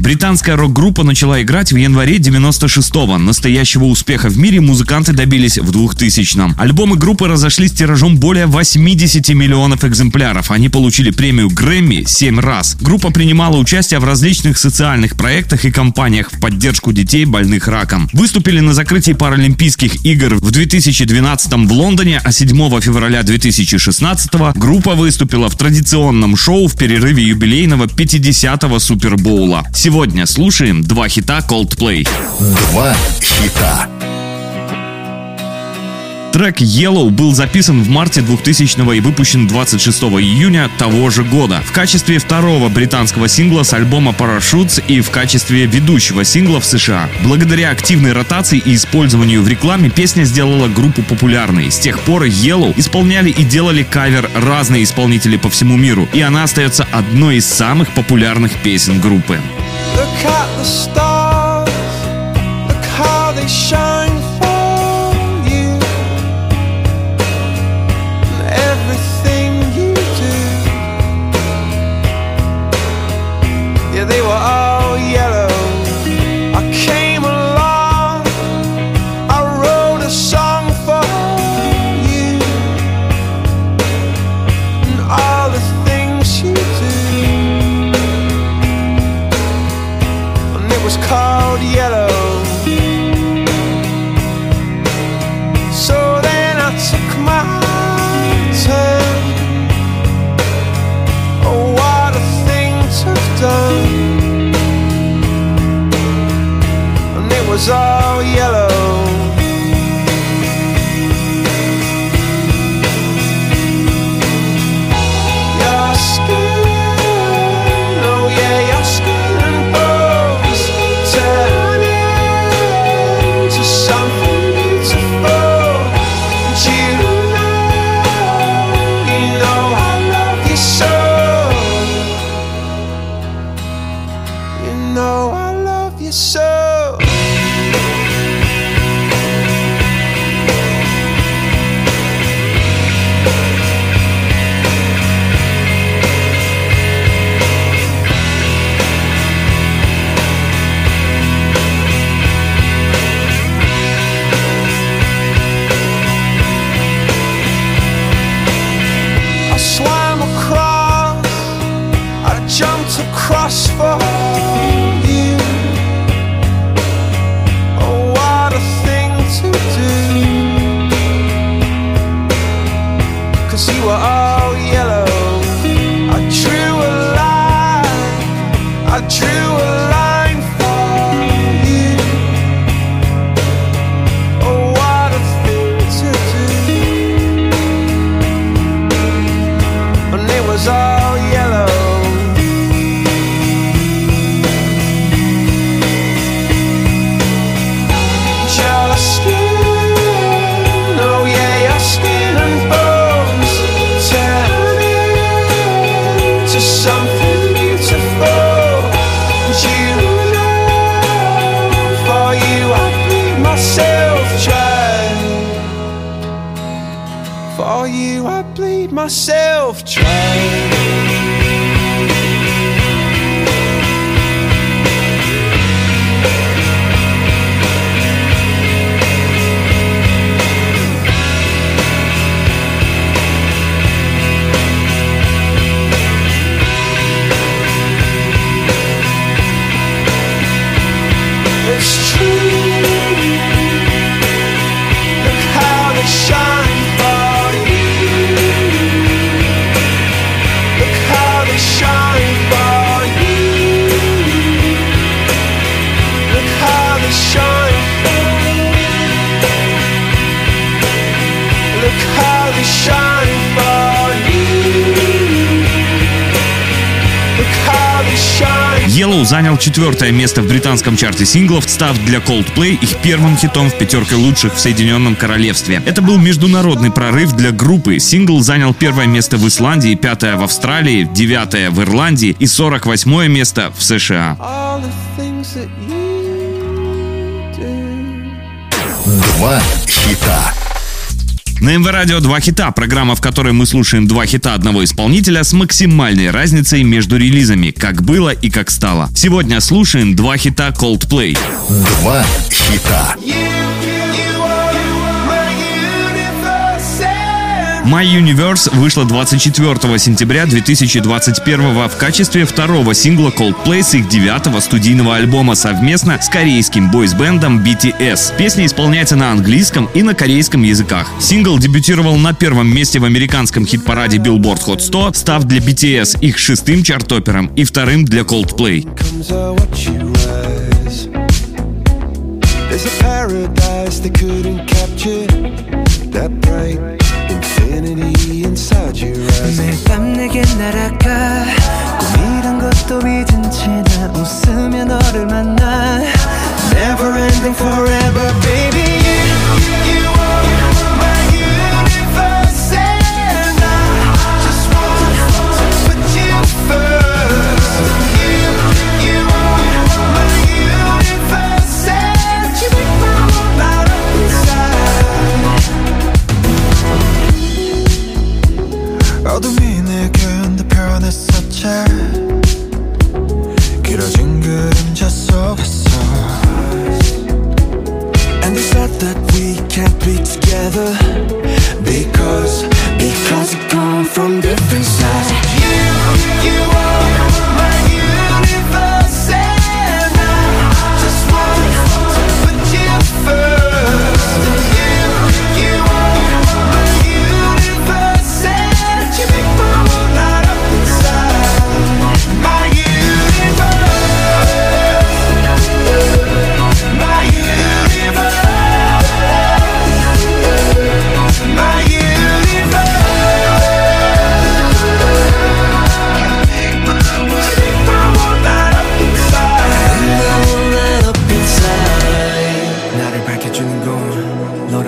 Британская рок-группа начала играть в январе 96-го. Настоящего успеха в мире музыканты добились в 2000-м. Альбомы группы разошлись тиражом более 80 миллионов экземпляров. Они получили премию Грэмми 7 раз. Группа принимала участие в различных социальных проектах и кампаниях в поддержку детей, больных раком. Выступили на закрытии Паралимпийских игр в 2012 в Лондоне, а 7 февраля 2016 группа выступила в традиционном шоу в перерыве юбилейного 50-го Супербоула. Сегодня слушаем два хита Coldplay. Два хита. Трек Yellow был записан в марте 2000 и выпущен 26 июня того же года в качестве второго британского сингла с альбома Parachutes и в качестве ведущего сингла в США. Благодаря активной ротации и использованию в рекламе песня сделала группу популярной. С тех пор Yellow исполняли и делали кавер разные исполнители по всему миру, и она остается одной из самых популярных песен группы. Look at the stars, look how they shine For you, I bleed myself dry. Yellow занял четвертое место в британском чарте синглов, став для Coldplay их первым хитом в пятерке лучших в Соединенном Королевстве. Это был международный прорыв для группы. Сингл занял первое место в Исландии, пятое в Австралии, девятое в Ирландии и 48 место в США. Два хита. На МВ Радио два хита, программа, в которой мы слушаем два хита одного исполнителя с максимальной разницей между релизами, как было и как стало. Сегодня слушаем два хита Coldplay. Два хита. You, My Universe вышла 24 сентября 2021 в качестве второго сингла Coldplay с их девятого студийного альбома совместно с корейским бойсбендом BTS. Песня исполняется на английском и на корейском языках. Сингл дебютировал на первом месте в американском хит-параде Billboard Hot 100, став для BTS их шестым чартопером и вторым для Coldplay. There's a paradise they couldn't capture. That bright infinity inside your eyes. 매일 밤 내게 날아가 꿈이란 것도 믿은 채나 웃으며 너를 만나 Never ending forever, baby.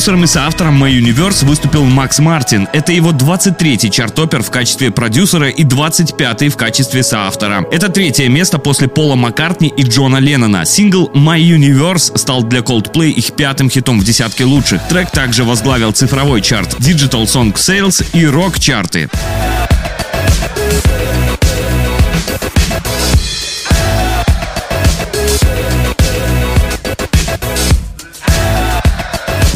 Продюсером и соавтором My Universe выступил Макс Мартин. Это его 23-й чартопер в качестве продюсера и 25-й в качестве соавтора. Это третье место после Пола Маккартни и Джона Леннона. Сингл My Universe стал для Coldplay их пятым хитом в десятке лучших. Трек также возглавил цифровой чарт Digital Song Sales и рок-чарты.